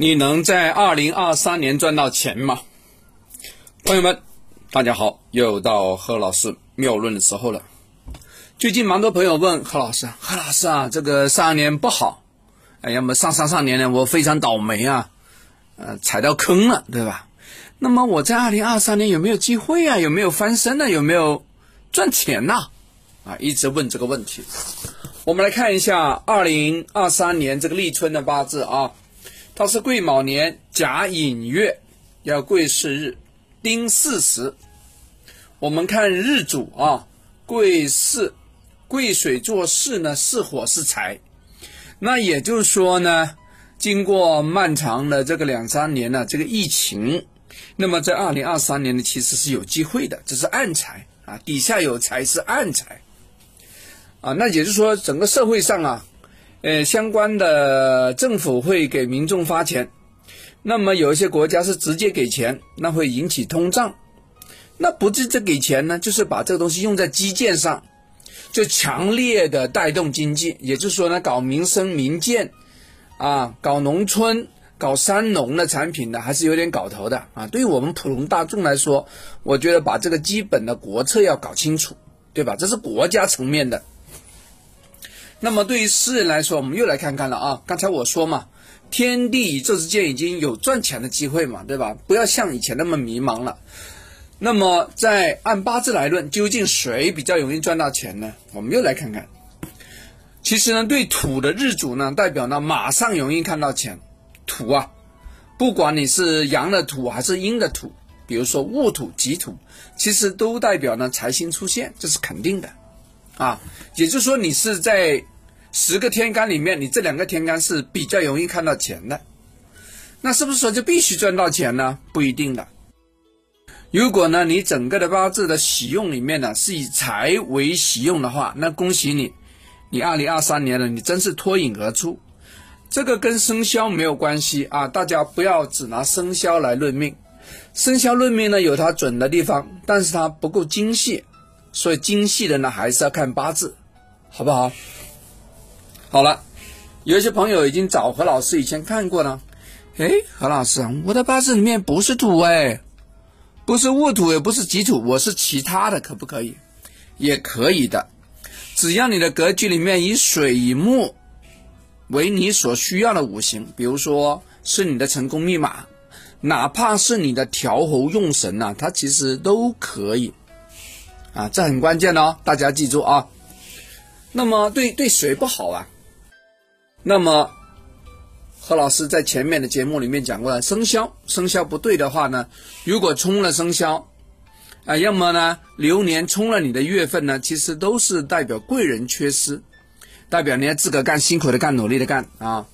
你能在二零二三年赚到钱吗？朋友们，大家好，又到何老师妙论的时候了。最近蛮多朋友问何老师，何老师啊，这个上年不好，哎呀么上上上年呢，我非常倒霉啊，呃，踩到坑了，对吧？那么我在二零二三年有没有机会啊？有没有翻身呢？有没有赚钱呢？啊，一直问这个问题。我们来看一下二零二三年这个立春的八字啊。它是癸卯年甲寅月，要癸巳日，丁巳时。我们看日主啊，癸巳，癸水做巳呢，巳火是财。那也就是说呢，经过漫长的这个两三年呢，这个疫情，那么在二零二三年呢，其实是有机会的，这是暗财啊，底下有财是暗财啊。那也就是说，整个社会上啊。呃，相关的政府会给民众发钱，那么有一些国家是直接给钱，那会引起通胀。那不直接给钱呢，就是把这个东西用在基建上，就强烈的带动经济。也就是说呢，搞民生民建，啊，搞农村、搞三农的产品呢，还是有点搞头的啊。对于我们普通大众来说，我觉得把这个基本的国策要搞清楚，对吧？这是国家层面的。那么对于私人来说，我们又来看看了啊。刚才我说嘛，天地宇宙之间已经有赚钱的机会嘛，对吧？不要像以前那么迷茫了。那么在按八字来论，究竟谁比较容易赚到钱呢？我们又来看看。其实呢，对土的日主呢，代表呢马上容易看到钱。土啊，不管你是阳的土还是阴的土，比如说戊土、己土，其实都代表呢财星出现，这是肯定的。啊，也就是说，你是在十个天干里面，你这两个天干是比较容易看到钱的。那是不是说就必须赚到钱呢？不一定的。如果呢，你整个的八字的喜用里面呢是以财为喜用的话，那恭喜你，你二零二三年了，你真是脱颖而出。这个跟生肖没有关系啊，大家不要只拿生肖来论命。生肖论命呢有它准的地方，但是它不够精细。所以精细的呢，还是要看八字，好不好？好了，有一些朋友已经找何老师以前看过了。哎，何老师，我的八字里面不是土哎，不是戊土，也不是己土，我是其他的，可不可以？也可以的，只要你的格局里面以水以木为你所需要的五行，比如说是你的成功密码，哪怕是你的调候用神呐，它其实都可以。啊，这很关键哦，大家记住啊。那么对对谁不好啊？那么何老师在前面的节目里面讲过了，生肖生肖不对的话呢，如果冲了生肖啊，要么呢流年冲了你的月份呢，其实都是代表贵人缺失，代表你要自个干，辛苦的干，努力的干啊。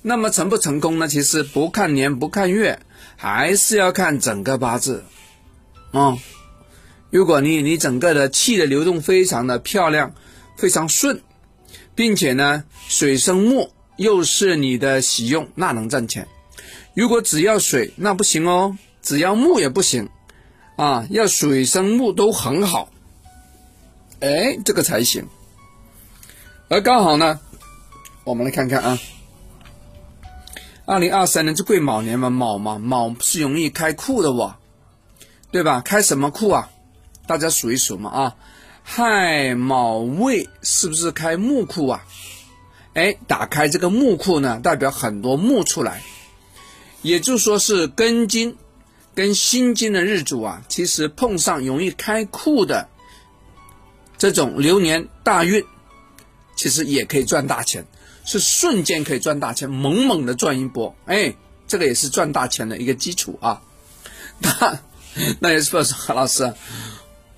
那么成不成功呢？其实不看年不看月，还是要看整个八字啊。如果你你整个的气的流动非常的漂亮，非常顺，并且呢水生木又是你的喜用，那能赚钱。如果只要水那不行哦，只要木也不行啊，要水生木都很好，哎，这个才行。而刚好呢，我们来看看啊，二零二三年是癸卯年嘛，卯嘛，卯是容易开库的哇，对吧？开什么库啊？大家数一数嘛啊，亥卯未是不是开木库啊？哎，打开这个木库呢，代表很多木出来，也就说是根金跟辛金的日主啊，其实碰上容易开库的这种流年大运，其实也可以赚大钱，是瞬间可以赚大钱，猛猛的赚一波，哎，这个也是赚大钱的一个基础啊。那那也是说何老师。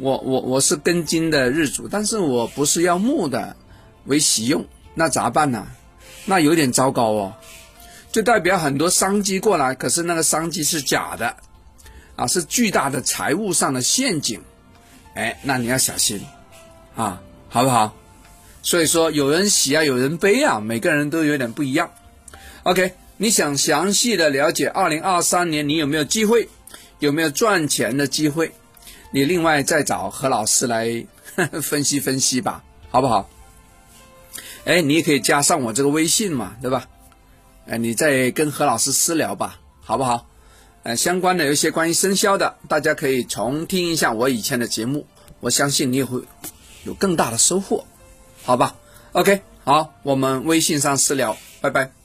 我我我是根金的日主，但是我不是要木的为喜用，那咋办呢？那有点糟糕哦，就代表很多商机过来，可是那个商机是假的，啊，是巨大的财务上的陷阱，哎，那你要小心，啊，好不好？所以说有人喜啊，有人悲啊，每个人都有点不一样。OK，你想详细的了解二零二三年你有没有机会，有没有赚钱的机会？你另外再找何老师来 分析分析吧，好不好？哎，你也可以加上我这个微信嘛，对吧？哎，你再跟何老师私聊吧，好不好？呃，相关的有一些关于生肖的，大家可以重听一下我以前的节目，我相信你也会有更大的收获，好吧？OK，好，我们微信上私聊，拜拜。